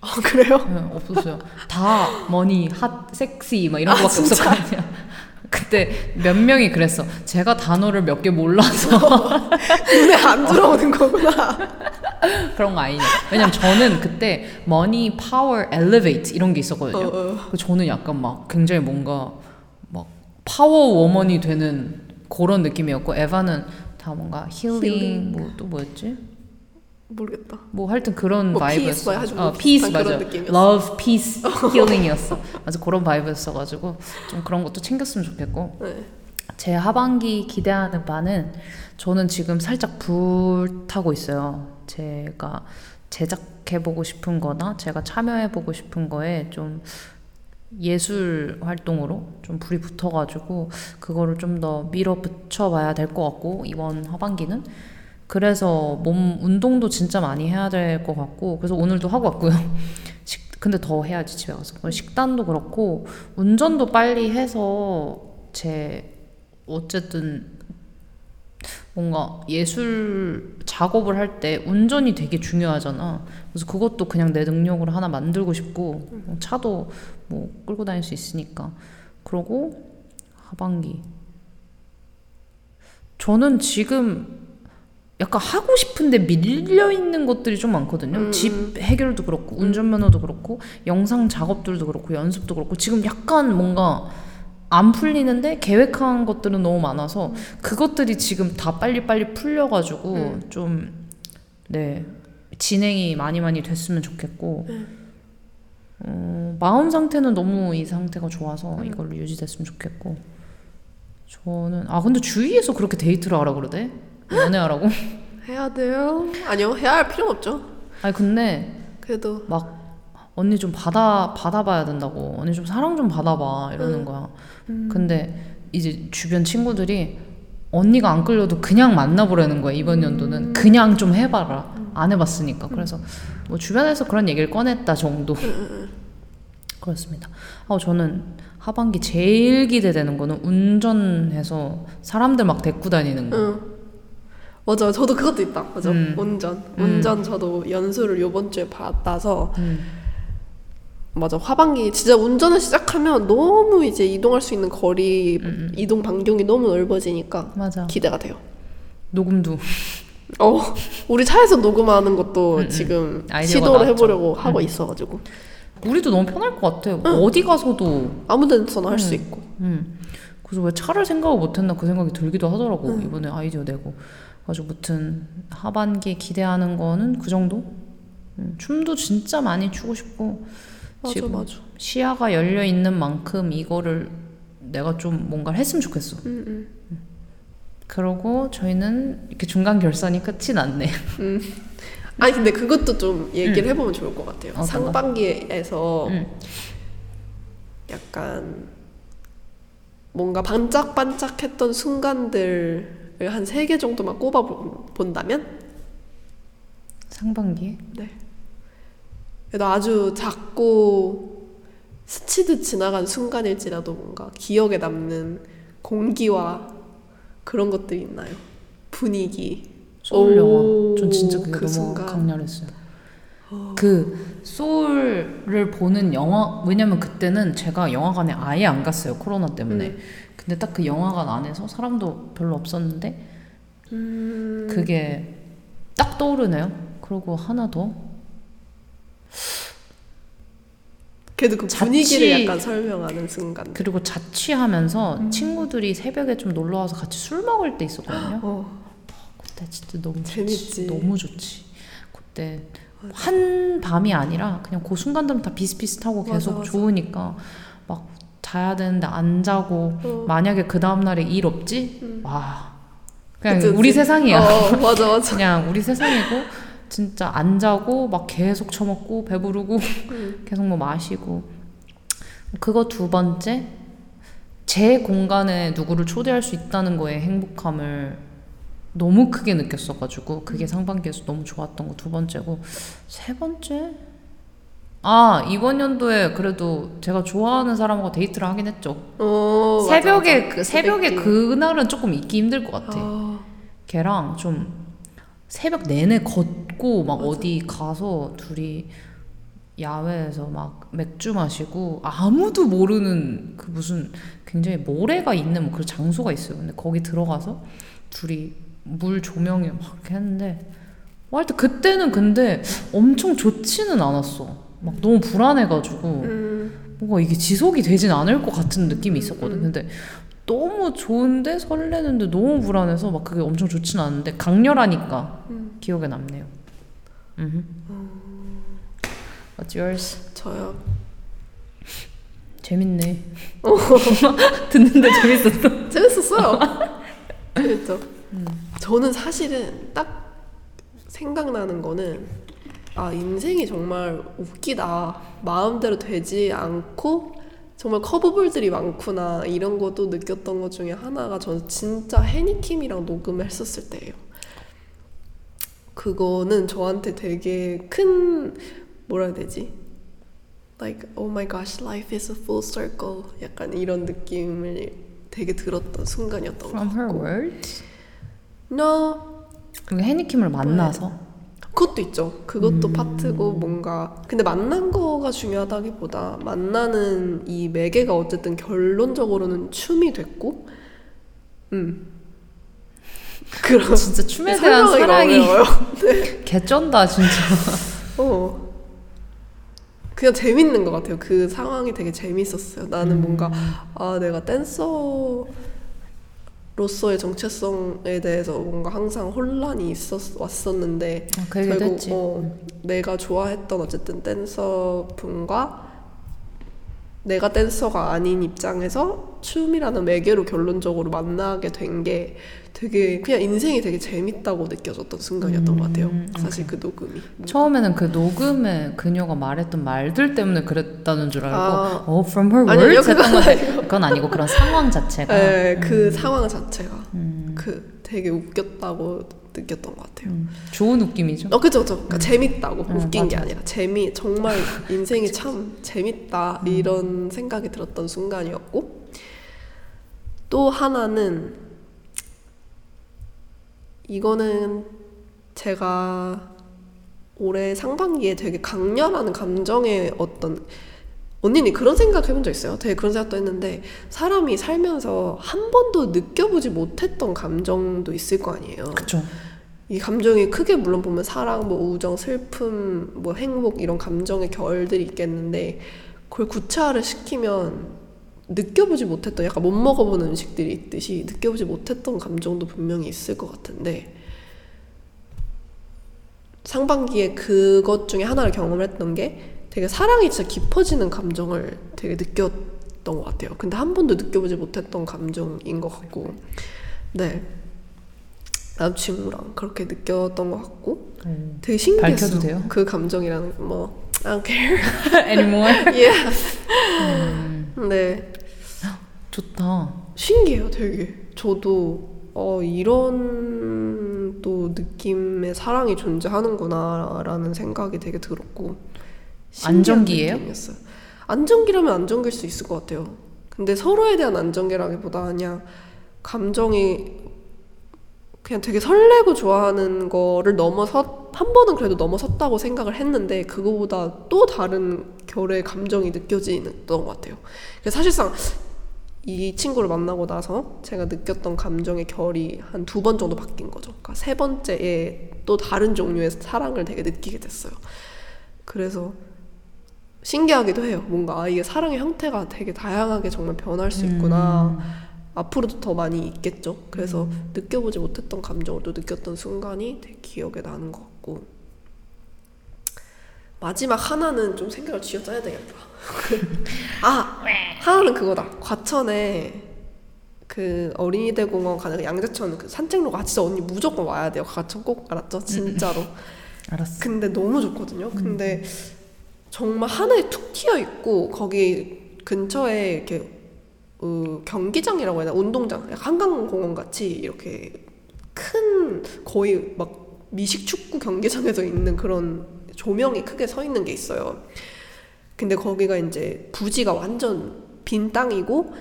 아 그래요? 네, 없었어요. 다 money, hot, sexy 막 이런 아, 거밖에? 없었거든요. [laughs] 그때 몇 명이 그랬어. 제가 단어를 몇 개 몰라서 [laughs] 눈에 안 들어오는 거구나. [laughs] 그런 거 아니냐. 왜냐면 저는 그때 money, power, elevate 이런 게 있었거든요. 어, 어. 그 저는 약간 막 굉장히 뭔가 막 power woman이 되는 그런 느낌이었고 에바는 다 뭔가 힐링, 힐링. 뭐또 뭐였지? 모르겠다. 뭐 하여튼 그런 뭐 vibe였어. peace, 하여튼 어, 뭐 peace 맞아. love, peace, [laughs] healing이었어. 맞아 그런 vibe였어가지고 좀 그런 것도 챙겼으면 좋겠고 네. 제 하반기 기대하는 바는 저는 지금 살짝 불타고 있어요. 제가 제작해보고 싶은 거나 제가 참여해보고 싶은 거에 좀 예술 활동으로 좀 불이 붙어가지고 그거를 좀 더 밀어붙여 봐야 될 것 같고 이번 하반기는 그래서 몸 운동도 진짜 많이 해야 될 것 같고 그래서 오늘도 하고 왔고요. [laughs] 식, 근데 더 해야지 집에 가서 식단도 그렇고 운전도 빨리 해서 제 어쨌든 뭔가 예술 작업을 할 때 운전이 되게 중요하잖아. 그래서 그것도 그냥 내 능력으로 하나 만들고 싶고 뭐 차도 뭐 끌고 다닐 수 있으니까. 그러고 하반기. 저는 지금 약간 하고 싶은데 밀려 있는 것들이 좀 많거든요. 음. 집 해결도 그렇고 운전면허도 그렇고 영상 작업들도 그렇고 연습도 그렇고 지금 약간 뭔가 안 풀리는데 계획한 것들은 너무 많아서 그것들이 지금 다 빨리빨리 풀려가지고 음. 좀네 진행이 많이 많이 됐으면 좋겠고 어, 마음 상태는 너무 이 상태가 좋아서 이걸로 유지됐으면 좋겠고 저는 아 근데 주위에서 그렇게 데이트를 하라 그러대 연애하라고? 해야 돼요? 아니요, 해야 할 필요는 없죠. 아니 근데 그래도. 막 언니 좀 받아 받아봐야 된다고. 언니 좀 사랑 좀 받아봐. 이러는 거야. 근데 이제 주변 친구들이 언니가 안 끌려도 그냥 만나보라는 거야 이번 연도는. 그냥 좀 해봐라. 안 해봤으니까. 그래서 뭐 주변에서 그런 얘기를 꺼냈다 정도. 그렇습니다. 아 저는 하반기 제일 기대되는 거는 운전해서 사람들 막 데리고 다니는 거. 응. 맞아요. 저도 그것도 있다. 맞아. 음. 운전. 음. 운전 저도 연수를 요번 주에 받아서 음. 맞아. 하반기 진짜 운전을 시작하면 너무 이제 이동할 수 있는 거리 음, 이동 반경이 너무 넓어지니까 맞아. 기대가 돼요. 녹음도 어, 우리 차에서 녹음하는 것도 음, 음. 지금 시도를 나왔죠. 해보려고 하고 있어가지고 우리도 너무 편할 것 같아. 어디 가서도 아무 데서나 할수 음. 있고. 음. 그래서 왜 차를 생각을 못했나 그 생각이 들기도 하더라고 이번에 아이디어 내고. 그래서 무튼 하반기에 기대하는 거는 그 정도. 음, 춤도 진짜 많이 추고 싶고 맞아, 지금 맞아. 시야가 열려 있는 만큼 이거를 내가 좀 뭔가를 했으면 좋겠어. 음, 음. 그러고 저희는 이렇게 중간 결산이 끝이 났네. 아니 근데 그것도 좀 얘기를 해보면 좋을 것 같아요. 음. 어떤 거? 상반기에서 음. 약간 뭔가 반짝반짝했던 순간들을 한 세 개 정도만 꼽아 보- 본다면 상반기에 그래도 아주 작고 스치듯 지나간 순간일지라도 뭔가 기억에 남는 공기와 그런 것들이 있나요? 분위기. 소울 영화. 오, 전 진짜 그게 그 너무 순간. 강렬했어요. 그 소울을 보는 영화 왜냐면 그때는 제가 영화관에 아예 안 갔어요 코로나 때문에. 음. 근데 딱 그 영화관 안에서 사람도 별로 없었는데 음, 그게 딱 떠오르네요. 그리고 하나 더 그래도 그 자취- 분위기를 약간 설명하는 순간. 그리고 자취하면서 음. 친구들이 새벽에 좀 놀러 와서 같이 술 먹을 때 있었거든요. 어, 그때 진짜 너무 재밌지. 좋지. 너무 좋지. 그때 한 밤이 아니라 그냥 그 순간들은 다 비슷비슷하고 맞아, 계속 맞아. 좋으니까 막 자야 되는데 안 자고 어. 만약에 그 다음 날에 일 없지? 와 그냥 그치, 우리 그치. 세상이야. 어, 맞아 맞아. 그냥 우리 세상이고 진짜 안 자고 막 계속 처먹고 배부르고 음. 계속 뭐 마시고 그거 두 번째 제 공간에 누구를 초대할 수 있다는 거에 행복함을 너무 크게 느꼈어가지고 그게 상반기에서 너무 좋았던 거 두 번째고 세 번째 아 이번 연도에 그래도 제가 좋아하는 사람하고 데이트를 하긴 했죠 어, 맞아, 새벽에 맞아. 그 새벽에. 그날은 조금 있기 힘들 것 같아 아, 걔랑 좀 새벽 내내 걷고 막 어디 가서 둘이 야외에서 막 맥주 마시고 아무도 모르는 그 무슨 굉장히 모래가 있는 그 장소가 있어요. 근데 거기 들어가서 둘이 물 조명에 막 이렇게 했는데 뭐 하여튼 그때는 근데 엄청 좋지는 않았어. 막 너무 불안해가지고 음, 뭔가 이게 지속이 되진 않을 것 같은 느낌이 있었거든. 근데 너무 좋은데 설레는데 너무 불안해서 막 그게 엄청 좋진 않은데 강렬하니까 음. 기억에 남네요. 음. What's yours? 저요. 재밌네. [laughs] 듣는데 재밌었어. 재밌었어요. [laughs] 재밌죠. 저는 사실은 딱 생각나는 거는 아 인생이 정말 웃기다. 마음대로 되지 않고 정말 커브볼들이 많구나 이런 것도 느꼈던 것 중에 하나가 저는 진짜 해니킴이랑 녹음을 했었을 때예요. 그거는 저한테 되게 큰 뭐라 해야 되지? Like oh my gosh, life is a full circle. 약간 이런 느낌을 되게 들었던 순간이었던 것 From her 같고. words? No, 해니킴을 만나서 그것도 있죠. 그것도 파트고 뭔가 근데 만난 거가 중요하다기보다 만나는 이 매개가 어쨌든 결론적으로는 춤이 됐고, 음 [laughs] 그런 진짜 춤에 대한 설명하기가 사랑이 어려워요. [laughs] 개쩐다 진짜. [laughs] 어. 그냥 재밌는 것 같아요. 그 상황이 되게 재밌었어요. 나는 뭔가 아 내가 댄서 로서의 정체성에 대해서 뭔가 항상 혼란이 있었 왔었는데 그 얘기도 결국 했지. 어, 내가 좋아했던 어쨌든 댄서 분과 내가 댄서가 아닌 입장에서 춤이라는 매개로 결론적으로 만나게 된 게 되게 그냥 인생이 되게 재밌다고 느껴졌던 순간이었던 것 같아요. 음, 사실 그 녹음이. 처음에는 그 녹음에 그녀가 말했던 말들 때문에 그랬다는 줄 알고 아. 어 from her 아니요, words 그건 했던 건데 그건 아니고 그런 상황 자체가 네, 그 상황 자체가 음, 그 되게 웃겼다고 느꼈던 것 같아요. 음, 좋은 느낌이죠. 어, 그죠, 그죠. 그러니까 재밌다고 음, 웃긴 게 맞아. 아니라 재미 정말 [laughs] 인생이 참 재밌다 음. 이런 생각이 들었던 순간이었고 또 하나는 이거는 제가 올해 상반기에 되게 강렬한 감정의 어떤 언니는 그런 생각 해본 적 있어요? 되게 그런 생각도 했는데 사람이 살면서 한 번도 느껴보지 못했던 감정도 있을 거 아니에요. 그쵸. 이 감정이 크게 물론 보면 사랑, 뭐 우정, 슬픔, 뭐 행복 이런 감정의 결들이 있겠는데 그걸 구체화를 시키면 느껴보지 못했던 약간 못 먹어본 음식들이 있듯이 느껴보지 못했던 감정도 분명히 있을 것 같은데 상반기에 그것 중에 하나를 경험했던 게 되게 사랑이 진짜 깊어지는 감정을 되게 느꼈던 것 같아요. 근데 한 번도 느껴보지 못했던 감정인 것 같고, 네. 남친구랑 그렇게 느꼈던 것 같고, 음. 되게 신기했어요. 밝혀도 돼요? 그 감정이라는 뭐 I don't care. [laughs] anymore. [laughs] yeah. 음. 네. 좋다. 신기해요, 되게. 저도 어 이런 또 느낌의 사랑이 존재하는구나라는 생각이 되게 들었고 안정기예요? 느낌이었어요. 안정기라면 안정기일 수 있을 것 같아요. 근데 서로에 대한 안정기라기보다 그냥 감정이 그냥 되게 설레고 좋아하는 거를 넘어서 한 번은 그래도 넘어섰다고 생각을 했는데 그거보다 또 다른 결의 감정이 느껴지는 것 같아요. 그래서 사실상 이 친구를 만나고 나서 제가 느꼈던 감정의 결이 한 두 번 정도 바뀐 거죠. 그러니까 세 번째에 또 다른 종류의 사랑을 되게 느끼게 됐어요. 그래서 신기하기도 해요. 뭔가 아, 이게 사랑의 형태가 되게 다양하게 정말 변할 수 있구나. 앞으로도 더 많이 있겠죠. 그래서 느껴보지 못했던 감정을 또 느꼈던 순간이 되게 기억에 나는 것 같고 마지막 하나는 좀 생각을 쥐어짜야 되겠다. [laughs] 아 하나는 그거다. 과천에 그 어린이대 공원 가는 그 양재천 그 산책로가 아, 진짜 언니 무조건 와야 돼요. 과천 꼭 알았죠? 진짜로. [laughs] 알았어. 근데 너무 좋거든요. 근데 정말 하늘이 툭 튀어 있고 거기 근처에 이렇게 어, 경기장이라고 해야 되나 운동장 한강공원 같이 이렇게 큰 거의 막 미식 축구 경기장에서 있는 그런 조명이 크게 서 있는 게 있어요. 근데 거기가 이제 부지가 완전 빈 땅이고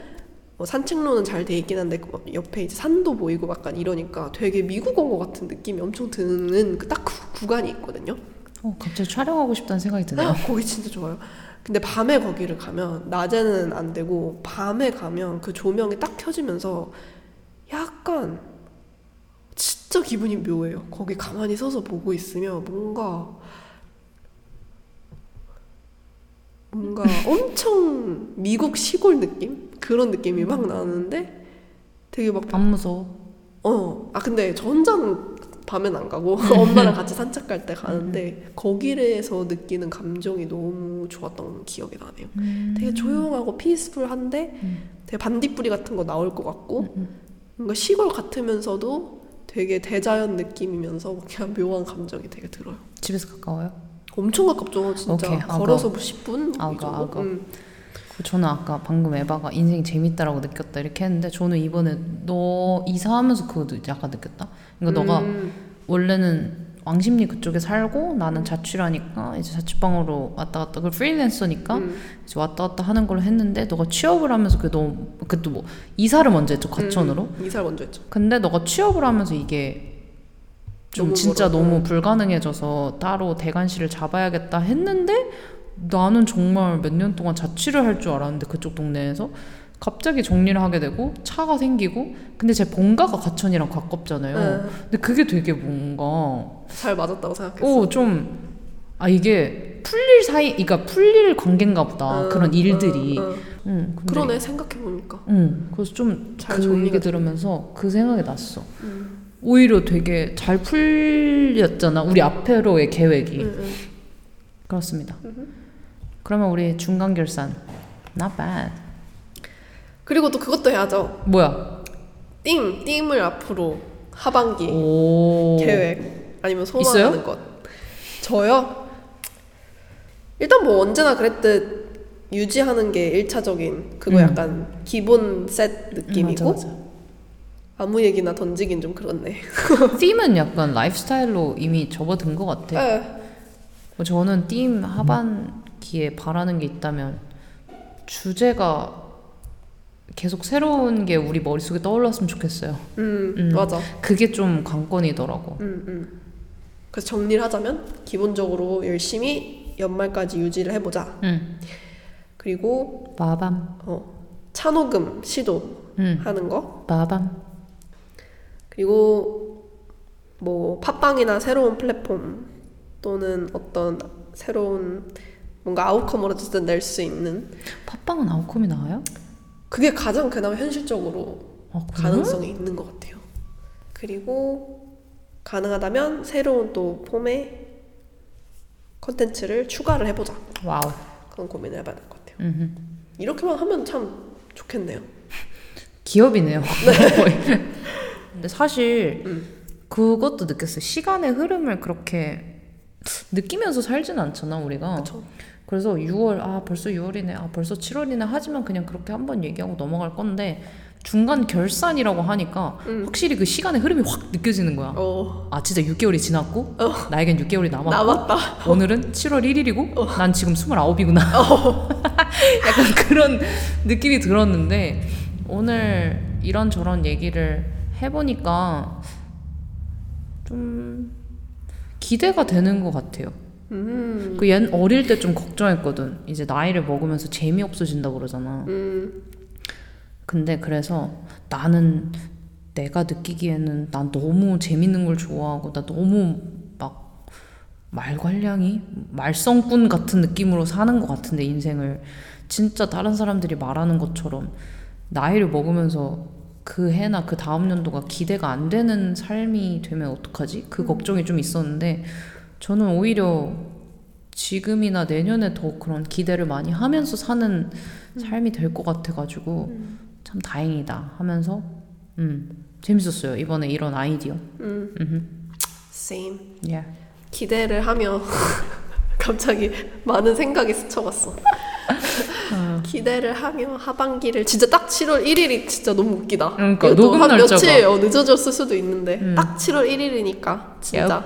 어, 산책로는 잘 돼 있긴 한데 그 옆에 이제 산도 보이고 약간 이러니까 되게 미국 온 것 같은 느낌이 엄청 드는 그딱그 구간이 있거든요. 어, 갑자기 촬영하고 싶다는 생각이 드네요. [laughs] 거기 진짜 좋아요. 근데 밤에 거기를 가면 낮에는 안 되고 밤에 가면 그 조명이 딱 켜지면서 약간 진짜 기분이 묘해요. 거기 가만히 서서 보고 있으면 뭔가 뭔가 [laughs] 엄청 미국 시골 느낌 그런 느낌이 막 나는데 되게 막 안 무서워. 어, 아 근데 저 혼자는 밤엔 안 가고 [laughs] 엄마랑 같이 [laughs] 산책 갈 때 가는데 거기에서 느끼는 감정이 너무 좋았던 기억이 나네요. 되게 조용하고 피스풀한데 되게 반딧불이 같은 거 나올 것 같고 뭔가 시골 같으면서도 되게 대자연 느낌이면서 그냥 묘한 감정이 되게 들어요. 집에서 가까워요? 엄청 가깝죠, 진짜. 오케이. 걸어서 뭐 10분? 아가? 아가. 음. 그 저는 아까 방금 에바가 인생 재밌다라고 느꼈다 이렇게 했는데 저는 이번에 너 이사하면서 그거 약간 느꼈다. 그러니까 너가 음. 원래는 왕십리 그쪽에 살고 나는 자취라니까 이제 자취방으로 왔다 갔다 그 프리랜서니까 음. 이제 왔다 갔다 하는 걸 했는데 너가 취업을 하면서 그게 너무 그또 뭐 이사를 먼저 했죠 과천으로. 음, 이사를 먼저 했죠. 근데 너가 취업을 하면서 이게 좀 너무 진짜 멀어서. 너무 불가능해져서 따로 대관실을 잡아야겠다 했는데 나는 정말 몇 년 동안 자취를 할 줄 알았는데 그쪽 동네에서 갑자기 정리를 하게 되고 차가 생기고 근데 제 본가가 과천이랑 가깝잖아요. 네. 근데 그게 되게 뭔가 잘 맞았다고 생각했어. 오좀아 이게 풀릴 사이 그러니까 풀릴 관계인가 보다 음, 그런 일들이 음, 음. 응 근데 그러네 생각해 보니까. 응 그래서 좀잘그 정리가 얘기. 들으면서 그 생각이 났어 오히려 되게 잘 풀렸잖아 우리 앞으로의 계획이 음, 그렇습니다 그러면 우리 중간 결산 not bad 그리고 또 그것도 해야죠. 뭐야 띵, 띵을 앞으로 하반기 오 계획 아니면 소망하는 있어요? 것. 저요? 일단 뭐 언제나 그랬듯 유지하는 게 1차적인 그거 음. 약간 기본 셋 느낌이고 맞아, 맞아. 아무 얘기나 던지긴 좀 그렇네. [laughs] ธี은 약간 라이프스타일로 이미 접어든 것 같아 네. 뭐 저는 띠임 하반 기에 바라는 게 있다면 주제가 계속 새로운 게 우리 머릿속에 떠올랐으면 좋겠어요. 음, 음. 맞아. 그게 좀 관건이더라고. 음, 음. 그래서 정리를 하자면 기본적으로 열심히 연말까지 유지를 해보자. 응. 그리고 빠밤. 어, 찬호금 시도하는 응. 거. 빠밤. 그리고 뭐 팟빵이나 새로운 플랫폼 또는 어떤 새로운 뭔가 outcome을 어쨌든 낼 수 있는 팟빵은 outcome이 나와요? 그게 가장 그나마 현실적으로 아? 가능성이 있는 것 같아요. 그리고 가능하다면 새로운 또 폼의 컨텐츠를 추가를 해보자. wow. 그런 고민을 해봐야 될 것 같아요. 음흠. 이렇게만 하면 참 좋겠네요. 기업이네요. [laughs] 거의. 근데 사실 음. 그것도 느꼈어요. 시간의 흐름을 그렇게 느끼면서 살진 않잖아 우리가. 그렇죠. 그래서 6월 아 벌써 6월이네 아 벌써 7월이네 하지만 그냥 그렇게 한번 얘기하고 넘어갈 건데 중간 결산이라고 하니까 음. 확실히 그 시간의 흐름이 확 느껴지는 거야. 어, 아 진짜 6개월이 지났고 나에겐 6개월이 남았고 남았다. 오늘은 7월 1일이고 난 지금 29이구나. [laughs] 약간 그런 느낌이 들었는데 오늘 이런저런 얘기를 해보니까 좀 기대가 되는 것 같아요. 음, 그 옛 어릴 때 좀 걱정했거든. 이제 나이를 먹으면서 재미 없어진다 그러잖아. 음, 근데 그래서 나는 내가 느끼기에는 난 너무 재밌는 걸 좋아하고 나 너무 막 말괄량이 말썽꾼 같은 느낌으로 사는 것 같은데 인생을 진짜 다른 사람들이 말하는 것처럼 나이를 먹으면서 그 해나 그 다음 연도가 기대가 안 되는 삶이 되면 어떡하지? 그 걱정이 좀 있었는데 저는 오히려 지금이나 내년에 더 그런 기대를 많이 하면서 사는 삶이 될 것 같아가지고 참 다행이다 하면서 음 재밌었어요 이번에 이런 아이디어. 음. 음, same. 예. 기대를 하며 [laughs] 갑자기 많은 생각이 스쳐갔어. 기대를 하며 하반기를 진짜 딱 7월 1일이 진짜 너무 웃기다. 그러니까, 녹음 한 날짜가. 며칠 어, 늦어졌을 수도 있는데 음. 딱 7월 1일이니까 진짜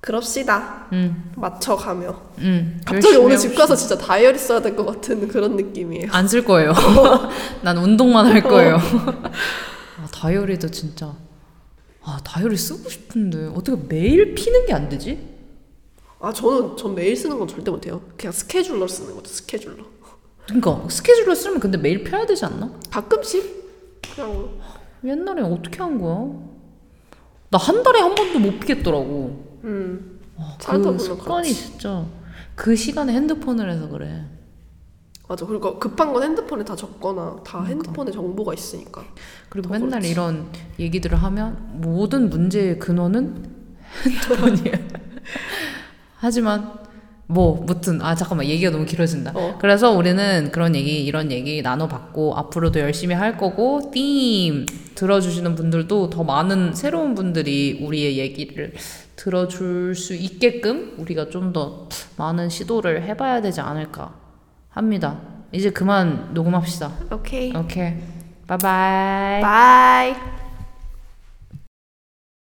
그럽시다. 음, 맞춰가며 음. 갑자기 오늘 집. 가서 진짜 다이어리 써야 될 것 같은 그런 느낌이에요. 안 쓸 거예요. [laughs] 난 운동만 할 거예요. [laughs] 아, 다이어리도 진짜 아 다이어리 쓰고 싶은데 어떻게 매일 피는 게 안 되지? 아 저는 전 매일 쓰는 건 절대 못해요. 그냥 스케줄러 쓰는 거죠. 스케줄러. 그러니까 스케줄로 쓰면 근데 매일 펴야 되지 않나? 가끔씩 그냥 옛날에 어떻게 한 거야? 나 한 달에 한 번도 못 피겠더라고. 음 아, 그 습관이 그렇지. 진짜 그 시간에 핸드폰을 해서 그래. 맞아. 그러니까 급한 건 핸드폰에 다 적거나 다 그러니까. 핸드폰에 정보가 있으니까. 그리고 더 맨날 그렇지. 이런 얘기들을 하면 모든 문제의 근원은 [laughs] 핸드폰이에요. 하지만 뭐 무튼 아 잠깐만 얘기가 너무 길어진다. 어. 그래서 우리는 그런 얘기 이런 얘기 나눠봤고 앞으로도 열심히 할 거고 띵 들어주시는 분들도 더 많은 새로운 분들이 우리의 얘기를 들어줄 수 있게끔 우리가 좀 더 많은 시도를 해봐야 되지 않을까 합니다. 이제 그만 녹음합시다. 오케이. 오케이. bye bye. bye.